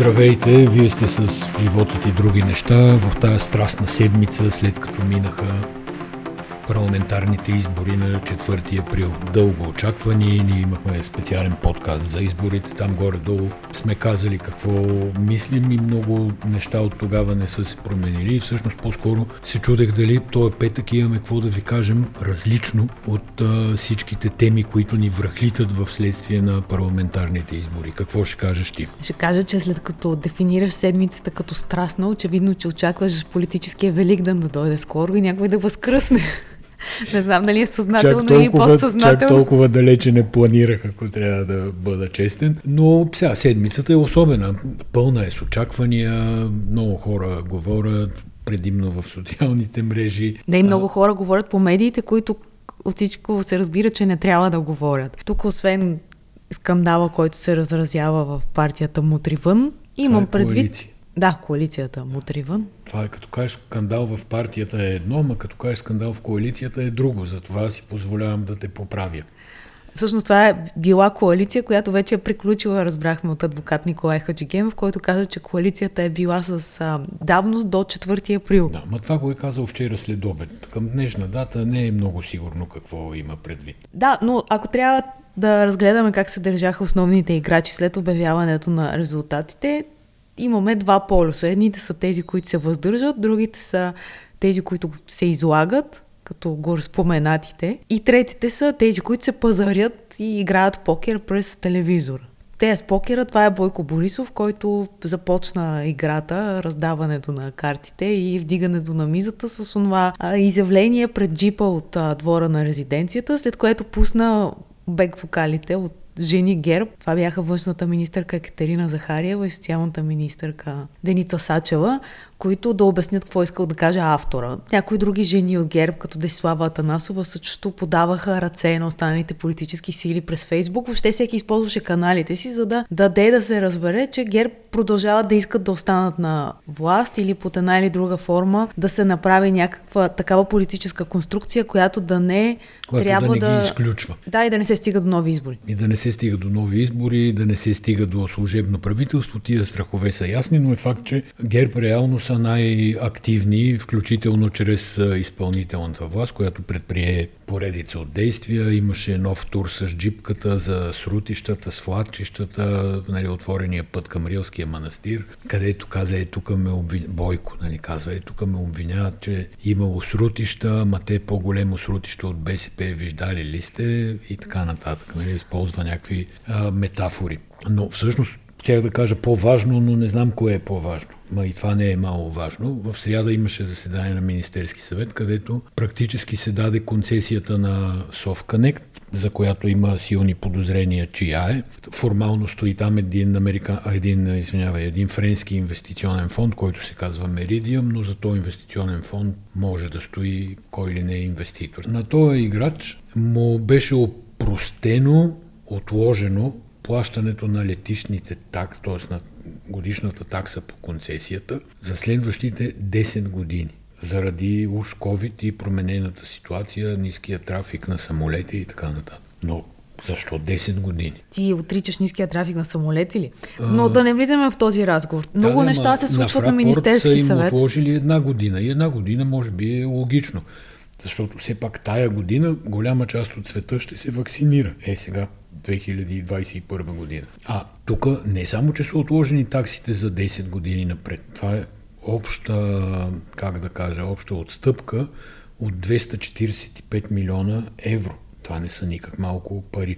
Здравейте, вие сте с животът и други неща. В тази страстна седмица, след като минаха парламентарните избори на 4 април. Дълго очаквани, ние имахме специален подкаст за изборите, там горе-долу сме казали какво мислим и много неща от тогава не са се променили и всъщност по-скоро се чудех дали този петък имаме какво да ви кажем различно от а, всичките теми, които ни връхлитат в следствие на парламентарните избори. Какво ще кажеш ти? Ще кажа, че след като дефинираш седмицата като страстна, очевидно, че очакваш политическия великден да дойде скоро и някой да възкръсне. Не знам дали е съзнателно толкова, или подсъзнателно. Чак толкова далече не планирах, ако трябва да бъда честен. Но сега седмицата е особена. Пълна е с очаквания, много хора говорят, предимно в социалните мрежи. Да и много хора говорят по медиите, които от всичко се разбира, че не трябва да говорят. Тук, освен скандала, който се разразява в партията Мутривън, имам е предвид... Да, коалицията Мутривън. Това е като кажеш скандал в партията е едно, ма като кажеш скандал в коалицията е друго. Затова си позволявам да те поправя. Всъщност това е била коалиция, която вече е приключила, разбрахме от адвокат Николай Хаджигенов, който каза, че коалицията е била с а, давност до 4 април. Да, ма това го е казал вчера след обед. Към днешна дата не е много сигурно какво има предвид. Да, но ако трябва да разгледаме как се държаха основните играчи след обявяването на резултатите, имаме два полюса. Едните са тези, които се въздържат, другите са тези, които се излагат, като го споменатите. И третите са тези, които се пазарят и играят покер през телевизора. Те с покера, това е Бойко Борисов, който започна играта, раздаването на картите и вдигането на мизата с това изявление пред джипа от а, двора на резиденцията, след което пусна бек вокалите от жени ГЕРБ. Това бяха външната министърка Екатерина Захариева и социалната министърка Деница Сачева, които да обяснят какво искал да каже автора. Някои други жени от ГЕРБ, като Десислава Атанасова, също подаваха ръце на останалите политически сили през Фейсбук. Въобще всеки използваше каналите си, за да даде да се разбере, че ГЕРБ продължават да искат да останат на власт или под една или друга форма да се направи някаква такава политическа конструкция, която да не Която трябва да не да... ги изключва. Да, и да не се стига до нови избори. И да не се стига до нови избори, да не се стига до служебно правителство. Тия страхове са ясни, но е факт, че ГЕРБ реално са най-активни, включително чрез изпълнителната власт, която предприе поредица от действия. Имаше нов тур с джипката за срутищата, свлачищата, нали, отворения път към Рилския манастир, където каза, е тук ме обвиня... Бойко, нали, казва, е тук ме обвиняват, че имало срутища, ма те по-големо срутище от БСП виждали ли сте и така нататък. Нали, използва някакви а, метафори. Но всъщност Щях да кажа по-важно, но не знам кое е по-важно. Ма и това не е мало важно. В сряда имаше заседание на Министерски съвет, където практически се даде концесията на Совконект, за която има силни подозрения, чия е. Формално стои там един, америка... един, извинявай, един френски инвестиционен фонд, който се казва Меридиум, но за този инвестиционен фонд може да стои кой или не е инвеститор. На този играч му беше опростено, отложено плащането на летишните так, т.е. на годишната такса по концесията за следващите 10 години заради уж COVID и променената ситуация, ниския трафик на самолети и така нататък. Но защо 10 години? Ти отричаш ниския трафик на самолети ли? Но да не влизаме в този разговор. Много да, неща се случват на, на Министерски са им съвет. отложили една година и една година може би е логично. Защото все пак тая година голяма част от света ще се вакцинира. Е сега, 2021 година. А тук не само, че са отложени таксите за 10 години напред. Това е обща, как да кажа, обща отстъпка от 245 милиона евро. Това не са никак малко пари.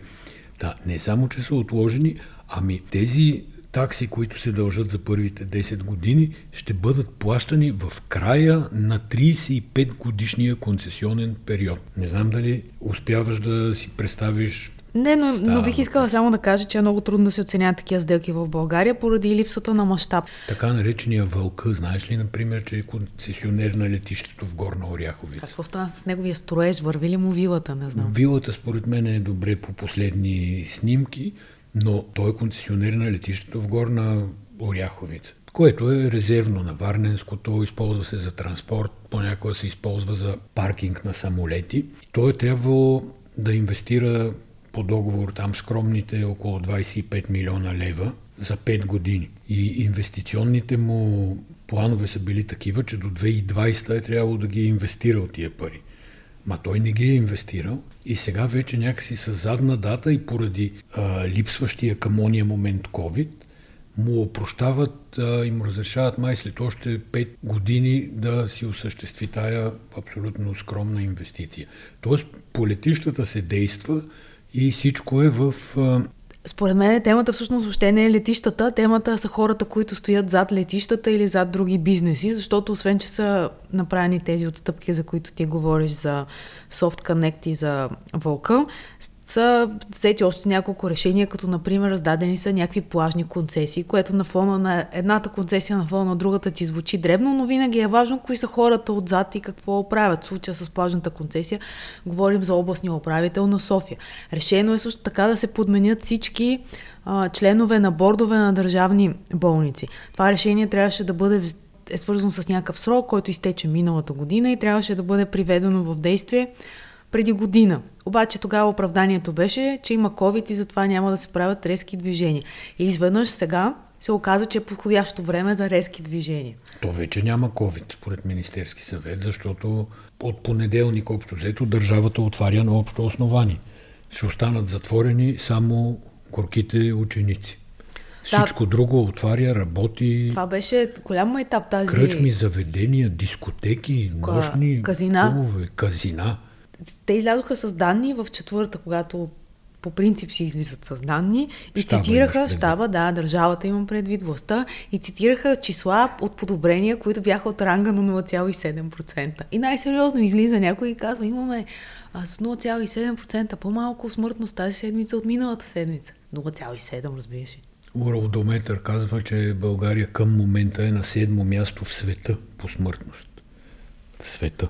Да, не само, че са отложени, ами тези такси, които се дължат за първите 10 години, ще бъдат плащани в края на 35 годишния концесионен период. Не знам дали успяваш да си представиш Не, но, но бих искала само да кажа, че е много трудно да се оценяват такива сделки в България поради липсата на мащаб. така наречения вълка. Знаеш ли, например, че е концесионер на летището в Горна Оряховица? Какво стана с неговия строеж? Върви ли му вилата? Не знам. Вилата според мен е добре по последни снимки, но той е концесионер на летището в Горна Оряховица, което е резервно на Варненското, използва се за транспорт, понякога се използва за паркинг на самолети. Той е трябвало да инвестира по договор там скромните около 25 милиона лева за 5 години. И инвестиционните му планове са били такива, че до 2020 е трябвало да ги е инвестирал тия пари. Ма той не ги е инвестирал и сега вече някакси с задна дата и поради а, липсващия към ония момент COVID, му опрощават и му разрешават май след още 5 години да си осъществи тая абсолютно скромна инвестиция. Тоест по летищата се действа и всичко е в според мен темата всъщност въобще не е летищата, темата са хората, които стоят зад летищата или зад други бизнеси, защото освен, че са направени тези отстъпки, за които ти говориш за Soft Connect и за Вълка, са взети още няколко решения, като например раздадени са някакви плажни концесии, което на фона на едната концесия, на фона на другата ти звучи дребно, но винаги е важно кои са хората отзад и какво правят. Случая с плажната концесия говорим за областния управител на София. Решено е също така да се подменят всички а, членове на бордове на държавни болници. Това решение трябваше да бъде е свързано с някакъв срок, който изтече миналата година и трябваше да бъде приведено в действие преди година. Обаче тогава оправданието беше, че има COVID и затова няма да се правят резки движения. И изведнъж сега се оказа, че е подходящо време за резки движения. То вече няма COVID, според Министерски съвет, защото от понеделник общо взето държавата отваря на общо основание. Ще останат затворени само горките ученици. Всичко да. друго отваря, работи. Това беше голям етап тази... Кръчми, заведения, дискотеки, нощни казина. клубове, казина те излязоха с данни в четвърта, когато по принцип си излизат с данни и щаба цитираха, щаба, да, държавата имам предвид властта, и цитираха числа от подобрения, които бяха от ранга на 0,7%. И най-сериозно излиза някой и казва, имаме с 0,7% по-малко смъртност тази седмица от миналата седмица. 0,7, разбираш. Уралдометър казва, че България към момента е на седмо място в света по смъртност. В света.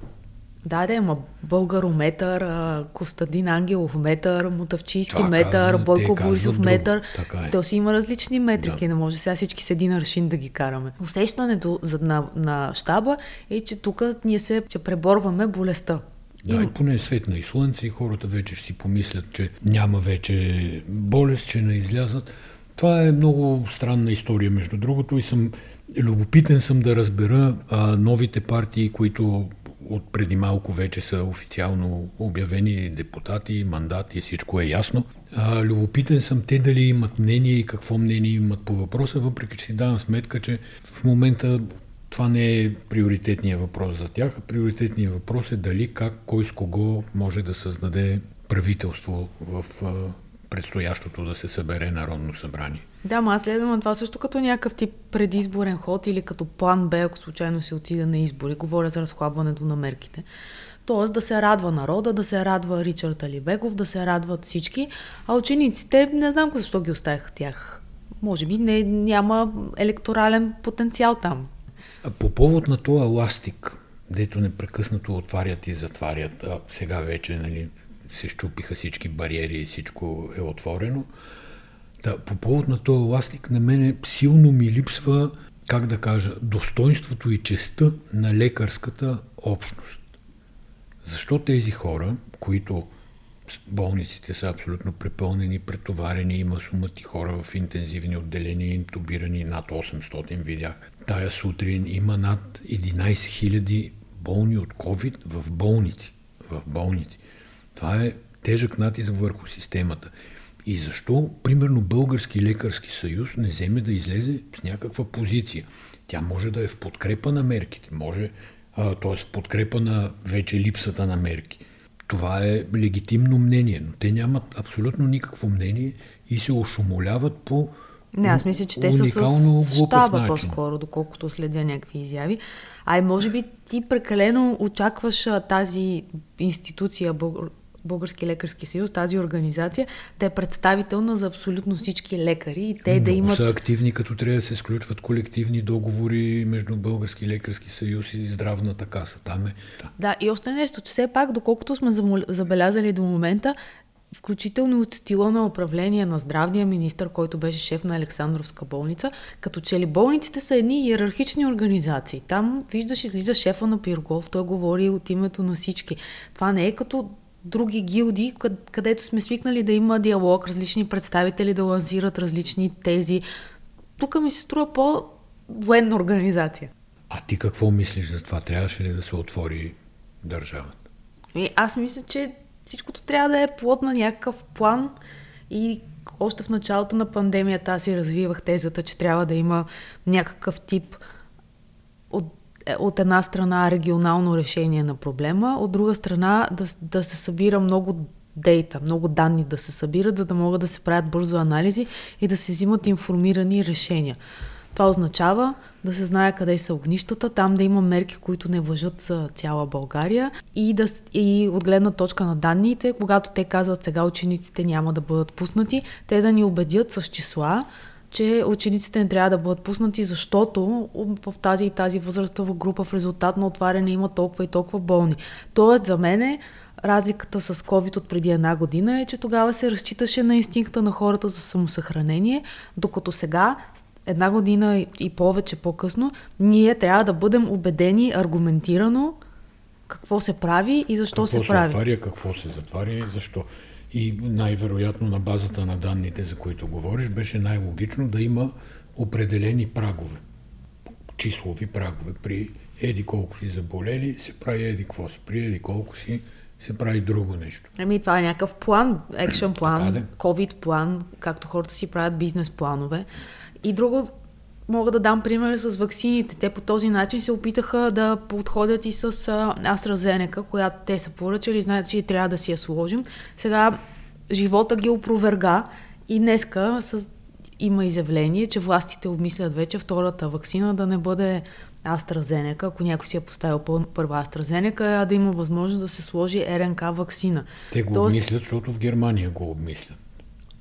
Да, да, ама българометър, Костадин Ангелов метър, Мутавчийски Това метър, казвам, Бойко Борисов метър. Е. То си има различни метрики, да. не може сега всички с един аршин да ги караме. Усещането на, на щаба е, че тук ние се че преборваме болестта. Да, и поне светна и слънце и хората вече ще си помислят, че няма вече болест, че не излязат. Това е много странна история, между другото, и съм любопитен съм да разбера а, новите партии, които от преди малко вече са официално обявени депутати, мандати, всичко е ясно. А, любопитен съм те дали имат мнение и какво мнение имат по въпроса, въпреки че си давам сметка, че в момента това не е приоритетният въпрос за тях, а приоритетният въпрос е дали, как, кой с кого може да създаде правителство в предстоящото да се събере Народно събрание. Да, ма аз гледам на това също като някакъв тип предизборен ход или като план Б, ако случайно се отида на избори. Говоря за разхлабването на мерките. Тоест да се радва народа, да се радва Ричард Алибеков, да се радват всички, а учениците не знам защо ги оставиха тях. Може би не, няма електорален потенциал там. По повод на това ластик, дето непрекъснато отварят и затварят, а сега вече нали, се щупиха всички бариери и всичко е отворено. Да, по повод на този ластик на мене силно ми липсва, как да кажа, достоинството и честа на лекарската общност. Защо тези хора, които болниците са абсолютно препълнени, претоварени, има сумати хора в интензивни отделения, интубирани над 800 видях. Тая сутрин има над 11 000 болни от COVID в болници. В болници. Това е тежък натиск върху системата. И защо, примерно, Български лекарски съюз не вземе да излезе с някаква позиция? Тя може да е в подкрепа на мерките, може, т.е. в подкрепа на вече липсата на мерки. Това е легитимно мнение, но те нямат абсолютно никакво мнение и се ошумоляват по не, аз мисля, че те са с щаба по-скоро, доколкото следя някакви изяви. А може би ти прекалено очакваш тази институция, Български лекарски съюз, тази организация, да е представителна за абсолютно всички лекари и те Много да имат... са активни, като трябва да се сключват колективни договори между Български лекарски съюз и здравната каса. Там е. Да. да, и още нещо, че все пак, доколкото сме забелязали до момента, включително от стила на управление на здравния министр, който беше шеф на Александровска болница, като че ли болниците са едни иерархични организации. Там виждаш, излиза шефа на Пиргов, той говори от името на всички. Това не е като други гилди, където сме свикнали да има диалог, различни представители да лансират различни тези. тук ми се струва по-военна организация. А ти какво мислиш за това? Трябваше ли да се отвори държавата? И аз мисля, че всичкото трябва да е плод на някакъв план и още в началото на пандемията аз си развивах тезата, че трябва да има някакъв тип от, от една страна регионално решение на проблема, от друга страна да, да се събира много дейта, много данни да се събират, за да могат да се правят бързо анализи и да се взимат информирани решения. Това означава да се знае къде са огнищата, там да има мерки, които не въжат за цяла България и, да, и от гледна точка на данните, когато те казват сега учениците няма да бъдат пуснати, те да ни убедят с числа, че учениците не трябва да бъдат пуснати, защото в тази и тази възрастова група в резултат на отваряне има толкова и толкова болни. Тоест за мен разликата с COVID от преди една година е, че тогава се разчиташе на инстинкта на хората за самосъхранение, докато сега една година и повече по-късно, ние трябва да бъдем убедени аргументирано какво се прави и защо какво се, се прави. Отваря, какво се затваря и защо. И най-вероятно на базата на данните, за които говориш, беше най-логично да има определени прагове. Числови прагове. При еди колко си заболели, се прави еди какво си. При еди колко си се прави друго нещо. Ами това е някакъв план, екшен план, COVID план, както хората си правят бизнес планове. И друго, мога да дам пример с ваксините. Те по този начин се опитаха да подходят и с AstraZeneca, която те са поръчали, знаят, че трябва да си я сложим. Сега живота ги опроверга и днеска с... има изявление, че властите обмислят вече втората вакцина да не бъде AstraZeneca, ако някой си е поставил първа AstraZeneca, а да има възможност да се сложи РНК вакцина. Те го Тоест... обмислят, защото в Германия го обмислят.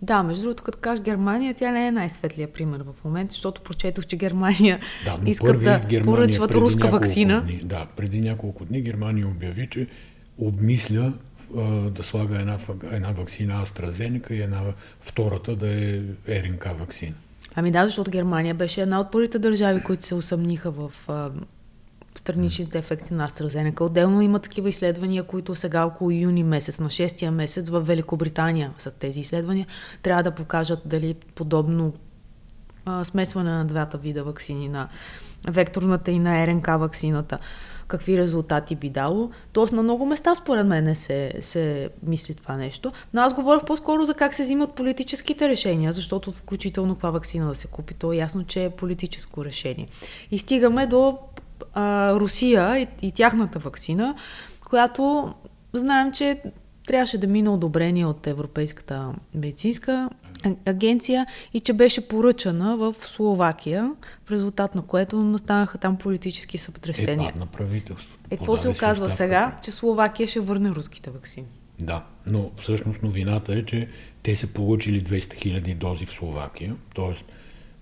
Да, между другото, като кажеш Германия, тя не е най-светлия пример в момента, защото прочетох, че Германия да, искат да Германия, поръчват руска вакцина. Дни, да, преди няколко дни Германия обяви, че обмисля а, да слага една, една вакцина AstraZeneca и една втората да е РНК вакцина. Ами да, защото Германия беше една от първите държави, които се усъмниха в а, страничните ефекти на AstraZeneca. Отделно има такива изследвания, които сега около юни месец, на 6 месец в Великобритания са тези изследвания, трябва да покажат дали подобно а, смесване на двата вида вакцини, на векторната и на РНК вакцината, какви резултати би дало. Тоест на много места според мен се, се мисли това нещо. Но аз говорих по-скоро за как се взимат политическите решения, защото включително каква вакцина да се купи, то е ясно, че е политическо решение. И стигаме до а, Русия и, и тяхната вакцина, която знаем, че трябваше да мине одобрение от Европейската медицинска агенция и че беше поръчана в Словакия, в резултат на което настанаха там политически съпотресения. Е, на правителство. Е, какво се оказва сега? Че Словакия ще върне руските вакцини. Да, но всъщност новината е, че те са получили 200 000 дози в Словакия, т.е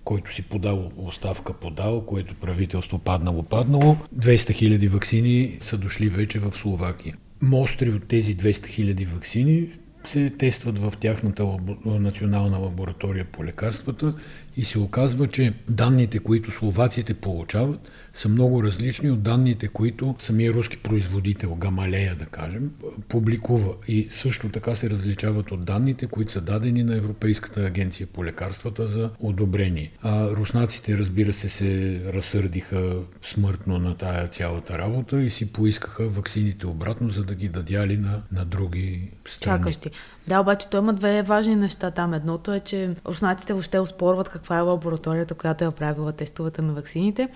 който си подал оставка подал, което правителство паднало паднало. 200 хиляди вакцини са дошли вече в Словакия. Мостри от тези 200 хиляди вакцини се тестват в тяхната национална лаборатория по лекарствата и се оказва, че данните, които словаците получават, са много различни от данните, които самия руски производител, Гамалея да кажем, публикува. И също така се различават от данните, които са дадени на Европейската агенция по лекарствата за одобрение. А руснаците, разбира се, се разсърдиха смъртно на тая цялата работа и си поискаха ваксините обратно, за да ги дадяли на, на други страни. Чакащи. Да, обаче той има две важни неща там. Едното е, че руснаците въобще оспорват каква е лабораторията, която е правила тестовете на ваксините.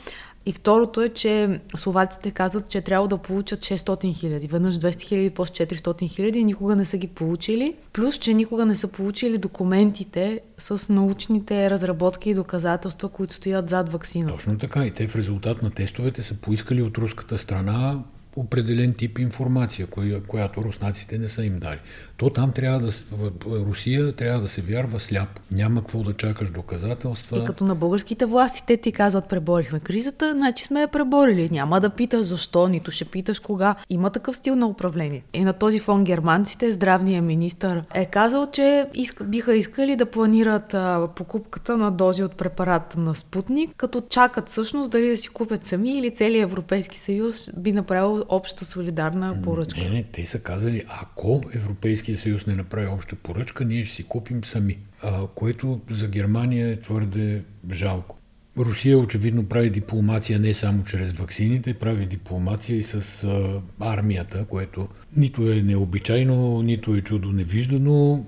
И второто е, че словаците казват, че трябва да получат 600 хиляди. Веднъж 200 хиляди, после 400 хиляди и никога не са ги получили. Плюс, че никога не са получили документите с научните разработки и доказателства, които стоят зад вакцина. Точно така. И те в резултат на тестовете са поискали от руската страна определен тип информация, коя, която руснаците не са им дали. То там трябва да, в Русия трябва да се вярва сляп. Няма какво да чакаш доказателства. И като на българските власти, те ти казват, преборихме кризата, значи сме я преборили. Няма да питаш защо, нито ще питаш кога. Има такъв стил на управление. И на този фон германците, здравният министр е казал, че иска, биха искали да планират а, покупката на дози от препарата на Спутник, като чакат всъщност дали да си купят сами или целият Европейски съюз би направил обща солидарна поръчка. Не, не, те са казали, ако Европейския съюз не направи обща поръчка, ние ще си купим сами. А, което за Германия е твърде жалко. Русия очевидно прави дипломация не само чрез ваксините, прави дипломация и с а, армията, което нито е необичайно, нито е чудо невиждано.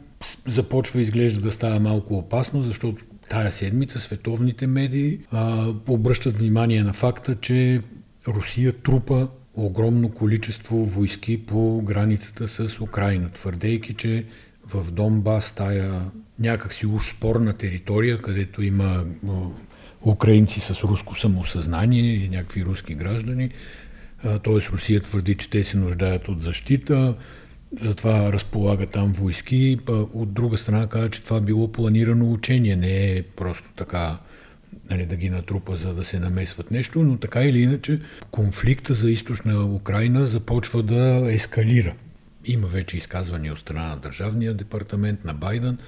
Започва изглежда да става малко опасно, защото тая седмица световните медии а, обръщат внимание на факта, че Русия трупа огромно количество войски по границата с Украина, твърдейки, че в Донбас тая някакси уж спорна територия, където има украинци с руско самосъзнание и някакви руски граждани. Т.е. Русия твърди, че те се нуждаят от защита, затова разполага там войски. От друга страна казва, че това било планирано учение, не е просто така нали, да ги натрупа, за да се намесват нещо, но така или иначе конфликта за източна Украина започва да ескалира. Има вече изказвания от страна на Държавния департамент, на Байден,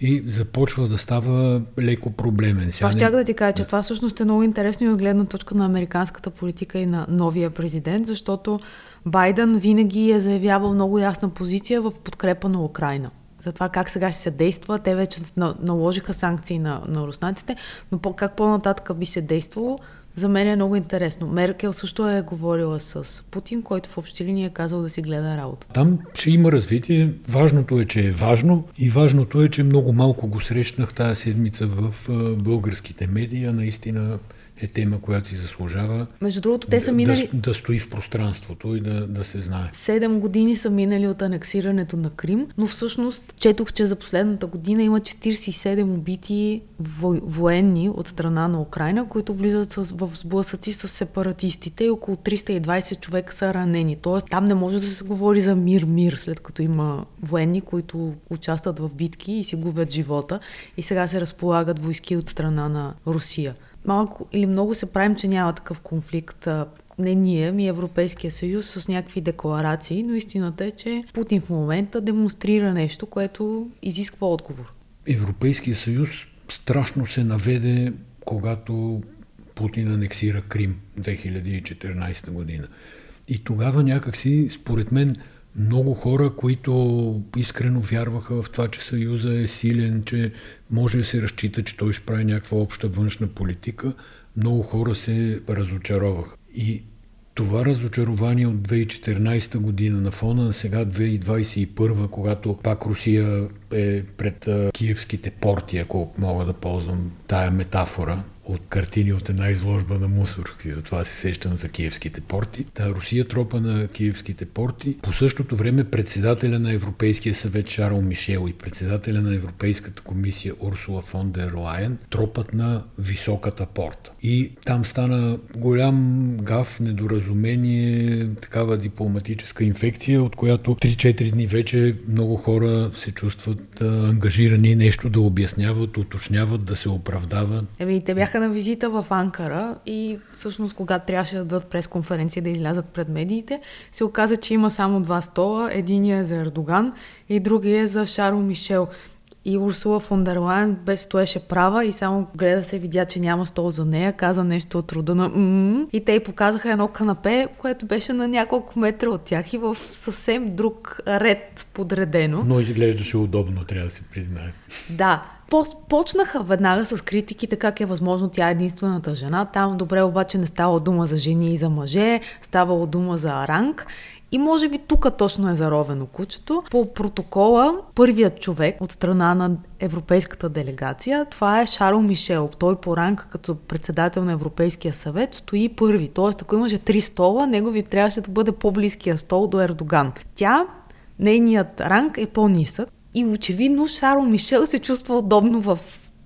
и започва да става леко проблемен. Това ще да ти кажа, че да. това всъщност е много интересно и от гледна точка на американската политика и на новия президент, защото Байден винаги е заявявал много ясна позиция в подкрепа на Украина за това как сега ще се действа. Те вече наложиха санкции на, на руснаците, но по, как по-нататък би се действало, за мен е много интересно. Меркел също е говорила с Путин, който в общи линии е казал да си гледа работа. Там ще има развитие. Важното е, че е важно и важното е, че много малко го срещнах тази седмица в българските медии. Наистина е тема, която си заслужава. Между другото, те са минали... Да, да стои в пространството и да, да се знае. Седем години са минали от анексирането на Крим, но всъщност четох, че за последната година има 47 убити военни от страна на Украина, които влизат с, в сблъсъци с сепаратистите и около 320 човека са ранени. Тоест там не може да се говори за мир-мир, след като има военни, които участват в битки и си губят живота и сега се разполагат войски от страна на Русия малко или много се правим, че няма такъв конфликт. Не ние, ми Европейския съюз с някакви декларации, но истината е, че Путин в момента демонстрира нещо, което изисква отговор. Европейския съюз страшно се наведе, когато Путин анексира Крим 2014 година. И тогава някакси, според мен, много хора, които искрено вярваха в това, че Съюза е силен, че може да се разчита, че той ще прави някаква обща външна политика, много хора се разочароваха. И това разочарование от 2014 година на фона на сега 2021, когато пак Русия е пред киевските порти, ако мога да ползвам тая метафора, от картини от една изложба на Мусорски, затова се сещам за киевските порти. Та Русия тропа на киевските порти. По същото време председателя на Европейския съвет Шарл Мишел и председателя на Европейската комисия Урсула фон дер Лайен тропат на високата порта. И там стана голям гаф, недоразумение, такава дипломатическа инфекция, от която 3-4 дни вече много хора се чувстват ангажирани нещо да обясняват, уточняват, да се оправдават. Еми, те бяха бяха на визита в Анкара и всъщност когато трябваше да дадат пресконференция да излязат пред медиите, се оказа, че има само два стола. Единия е за Ердоган и другия е за Шарл Мишел. И Урсула фон дер Лайен без стоеше права и само гледа се, видя, че няма стол за нея, каза нещо от рода на м и те й показаха едно канапе, което беше на няколко метра от тях и в съвсем друг ред подредено. Но изглеждаше удобно, трябва да се признае. Да, Почнаха веднага с критиките как е възможно тя е единствената жена. Там добре обаче не става дума за жени и за мъже, ставало дума за ранг. И може би тук точно е заровено кучето. По протокола, първият човек от страна на европейската делегация, това е Шарл Мишел. Той по ранг като председател на Европейския съвет стои първи. Тоест, ако имаше три стола, негови трябваше да бъде по-близкия стол до Ердоган. Тя, нейният ранг е по-нисък. И очевидно Шарл Мишел се чувства удобно в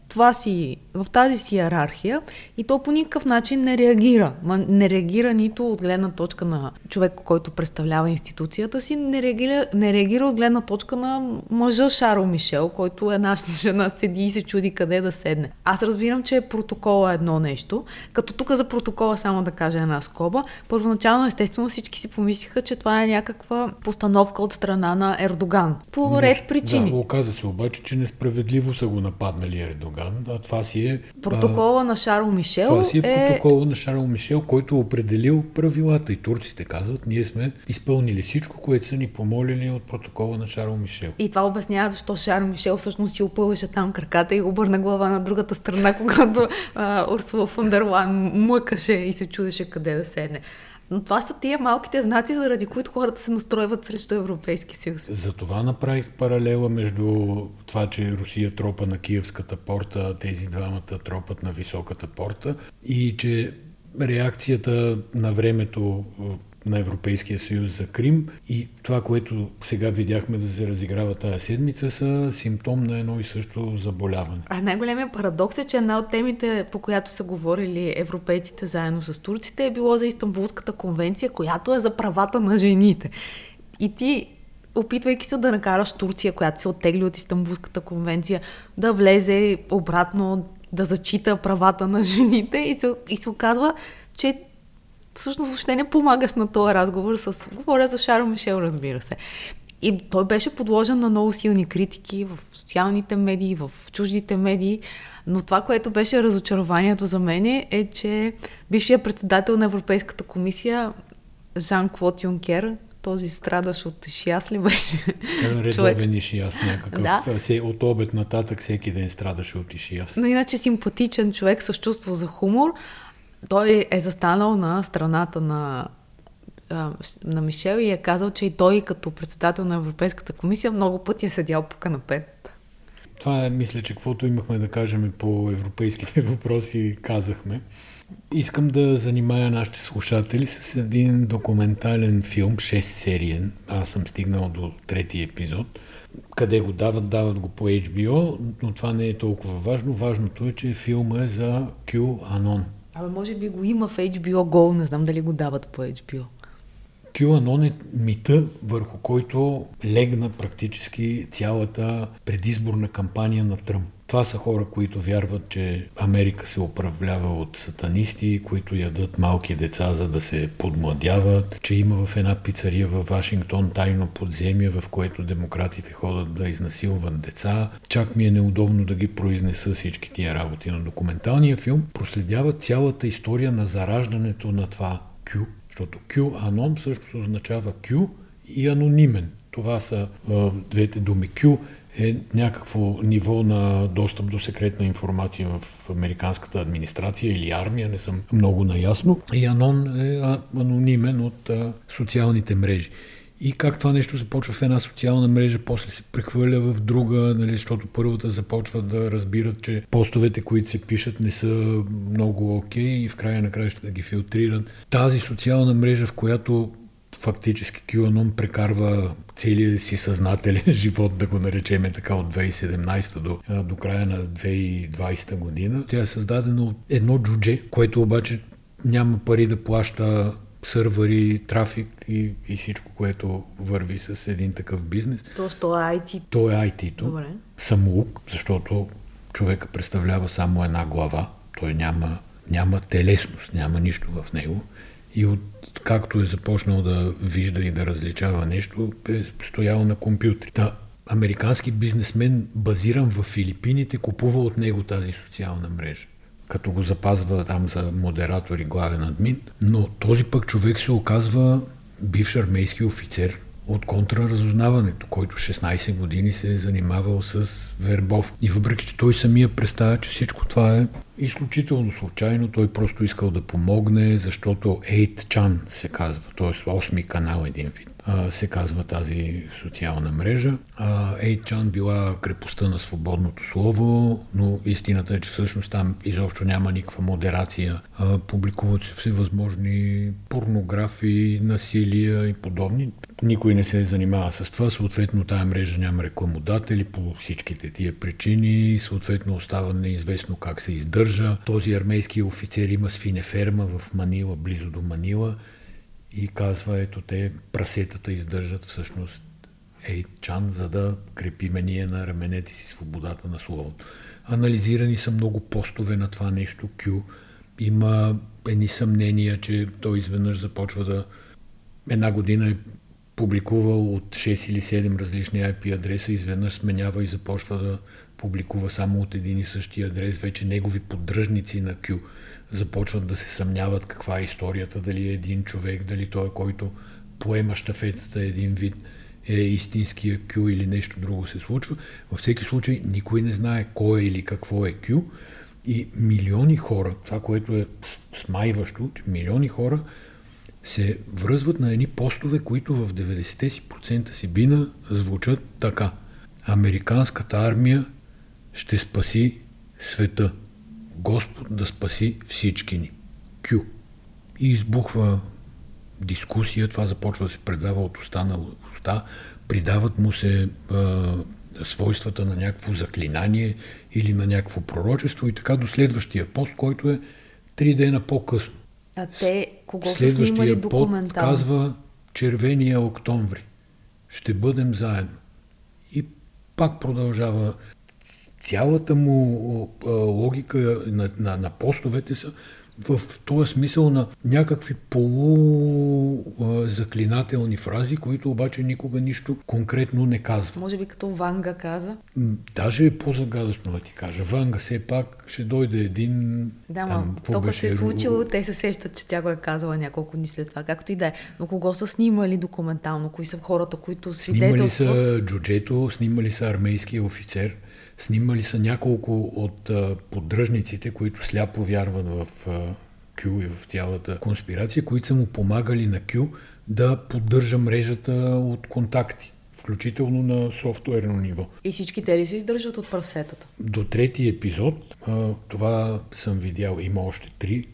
това си, в тази си иерархия и то по никакъв начин не реагира. Не реагира нито от гледна точка на човек, който представлява институцията си, не реагира, не реагира от гледна точка на мъжа Шарл Мишел, който е нашата жена, седи и се чуди къде да седне. Аз разбирам, че протокола е едно нещо, като тук за протокола само да кажа една скоба. Първоначално, естествено, всички си помислиха, че това е някаква постановка от страна на Ердоган. По ред причини. Да, оказа се обаче, че несправедливо са го нападнали Ердоган Ердоган, а това си е... Протокола на Шарл Мишел Това си е, е протокола на Шарл Мишел, който е определил правилата. И турците казват, ние сме изпълнили всичко, което са ни помолили от протокола на Шарл Мишел. И това обяснява защо Шарл Мишел всъщност си опълваше там краката и обърна глава на другата страна, когато а, Урсула Фондерлайн мъкаше и се чудеше къде да седне. Но това са тия малките знаци, заради които хората се настройват срещу Европейски съюз. За това направих паралела между това, че Русия тропа на Киевската порта, тези двамата тропат на Високата порта и че реакцията на времето на Европейския съюз за Крим и това, което сега видяхме да се разиграва тази седмица, са симптом на едно и също заболяване. А най-големият парадокс е, че една от темите, по която са говорили европейците заедно с турците, е било за Истанбулската конвенция, която е за правата на жените. И ти опитвайки се да накараш Турция, която се оттегли от Истанбулската конвенция, да влезе обратно, да зачита правата на жените и се, и се оказва, че всъщност въобще не помагаш на този разговор с... Говоря за Шарл Мишел, разбира се. И той беше подложен на много силни критики в социалните медии, в чуждите медии. Но това, което беше разочарованието за мен е, че бившия председател на Европейската комисия Жан-Клод Юнкер, този страдаш от шияс ли беше? Редовен шияс някакъв. Да. От обед нататък всеки ден страдаше от шияс. Но иначе симпатичен човек с чувство за хумор той е застанал на страната на, на Мишел и е казал, че и той като председател на Европейската комисия много пъти е седял по канапе. Това е, мисля, че каквото имахме да кажем по европейските въпроси, казахме. Искам да занимая нашите слушатели с един документален филм, 6 сериен. Аз съм стигнал до трети епизод. Къде го дават? Дават го по HBO, но това не е толкова важно. Важното е, че филма е за QAnon. Абе, може би го има в HBO Go, не знам дали го дават по HBO. QAnon е мита, върху който легна практически цялата предизборна кампания на Тръмп. Това са хора, които вярват, че Америка се управлява от сатанисти, които ядат малки деца, за да се подмладяват, че има в една пицария в Вашингтон тайно подземие, в което демократите ходят да изнасилват деца. Чак ми е неудобно да ги произнеса всички тия работи. Но документалният филм проследява цялата история на зараждането на това Q, защото Q анон също означава Q и анонимен. Това са а, двете думи. Q е някакво ниво на достъп до секретна информация в американската администрация или армия, не съм много наясно. И Анон е анонимен от социалните мрежи. И как това нещо започва в една социална мрежа, после се прехвърля в друга, нали, защото първата започва да разбират, че постовете, които се пишат, не са много окей okay, и в края на края ще да ги филтрират. Тази социална мрежа, в която фактически QAnon прекарва целия си съзнателен живот, да го наречеме така, от 2017 до, до края на 2020 година. Тя е създадена от едно джудже, което обаче няма пари да плаща сървъри, трафик и, и всичко, което върви с един такъв бизнес. Тоест, то е IT. То е IT-то. Добре. Самоук, защото човека представлява само една глава. Той няма, няма телесност, няма нищо в него. И от както е започнал да вижда и да различава нещо, е стоял на компютри. Та, американски бизнесмен, базиран в Филипините, купува от него тази социална мрежа като го запазва там за модератор и главен админ, но този пък човек се оказва бивш армейски офицер от контраразузнаването, който 16 години се е занимавал с вербов. И въпреки, че той самия представя, че всичко това е изключително случайно, той просто искал да помогне, защото 8 Chan се казва, т.е. 8 канал един вид се казва тази социална мрежа. Ейчан била крепостта на свободното слово, но истината е, че всъщност там изобщо няма никаква модерация. Публикуват се всевъзможни порнографии, насилия и подобни. Никой не се занимава с това, съответно тая мрежа няма рекламодатели по всичките тия причини, съответно остава неизвестно как се издържа. Този армейски офицер има свинеферма в Манила, близо до Манила и казва, ето те прасетата издържат всъщност ей чан, за да крепиме ние на раменете си свободата на словото. Анализирани са много постове на това нещо, Q. Има едни съмнения, че той изведнъж започва да една година е публикувал от 6 или 7 различни IP адреса, изведнъж сменява и започва да публикува само от един и същия адрес, вече негови поддръжници на Q започват да се съмняват каква е историята, дали е един човек, дали той, който поема штафетата един вид е истинския Q или нещо друго се случва. Във всеки случай никой не знае кой е или какво е Q и милиони хора, това, което е смайващо, че милиони хора се връзват на едни постове, които в 90 си процента си бина звучат така. Американската армия ще спаси света. Господ да спаси всички ни. Кю. И избухва дискусия, това започва да се предава от уста на уста, придават му се а, свойствата на някакво заклинание или на някакво пророчество и така до следващия пост, който е три дена по-късно. А те кого са снимали документално? Казва червения октомври. Ще бъдем заедно. И пак продължава цялата му логика на, на, на постовете са в този смисъл на някакви полузаклинателни фрази, които обаче никога нищо конкретно не казва. Може би като Ванга каза? Даже е по-загадъчно да ти кажа. Ванга все пак ще дойде един... Да, там, то като се е случило, те се сещат, че тя го е казала няколко дни след това, както и да е. Но кого са снимали документално? Кои са хората, които свидетелстват? Снимали са джуджето, снимали са армейския офицер, Снимали са няколко от поддръжниците, които сляпо вярват в Кю и в цялата конспирация, които са му помагали на Кю да поддържа мрежата от контакти включително на софтуерно ниво. И всички те ли се издържат от прасетата? До трети епизод, това съм видял, има още три,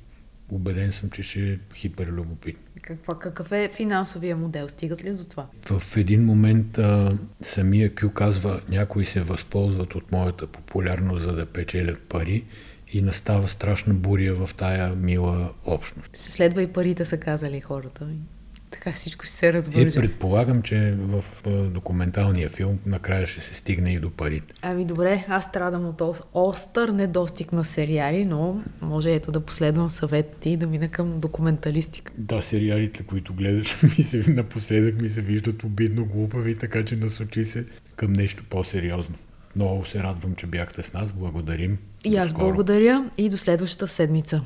убеден съм, че ще е хиперлюбопитно. Каква, какъв е финансовия модел? Стигат ли до това? В един момент а, самия Кю казва, някои се възползват от моята популярност, за да печелят пари и настава страшна буря в тая мила общност. Следва и парите, са казали хората така всичко ще се развържа. И предполагам, че в документалния филм накрая ще се стигне и до парите. Ами добре, аз страдам от остър недостиг на сериали, но може ето да последвам съвет ти и да мина към документалистика. Да, сериалите, които гледаш, ми се, напоследък ми се виждат обидно глупави, така че насочи се към нещо по-сериозно. Много се радвам, че бяхте с нас. Благодарим. И аз благодаря и до следващата седмица.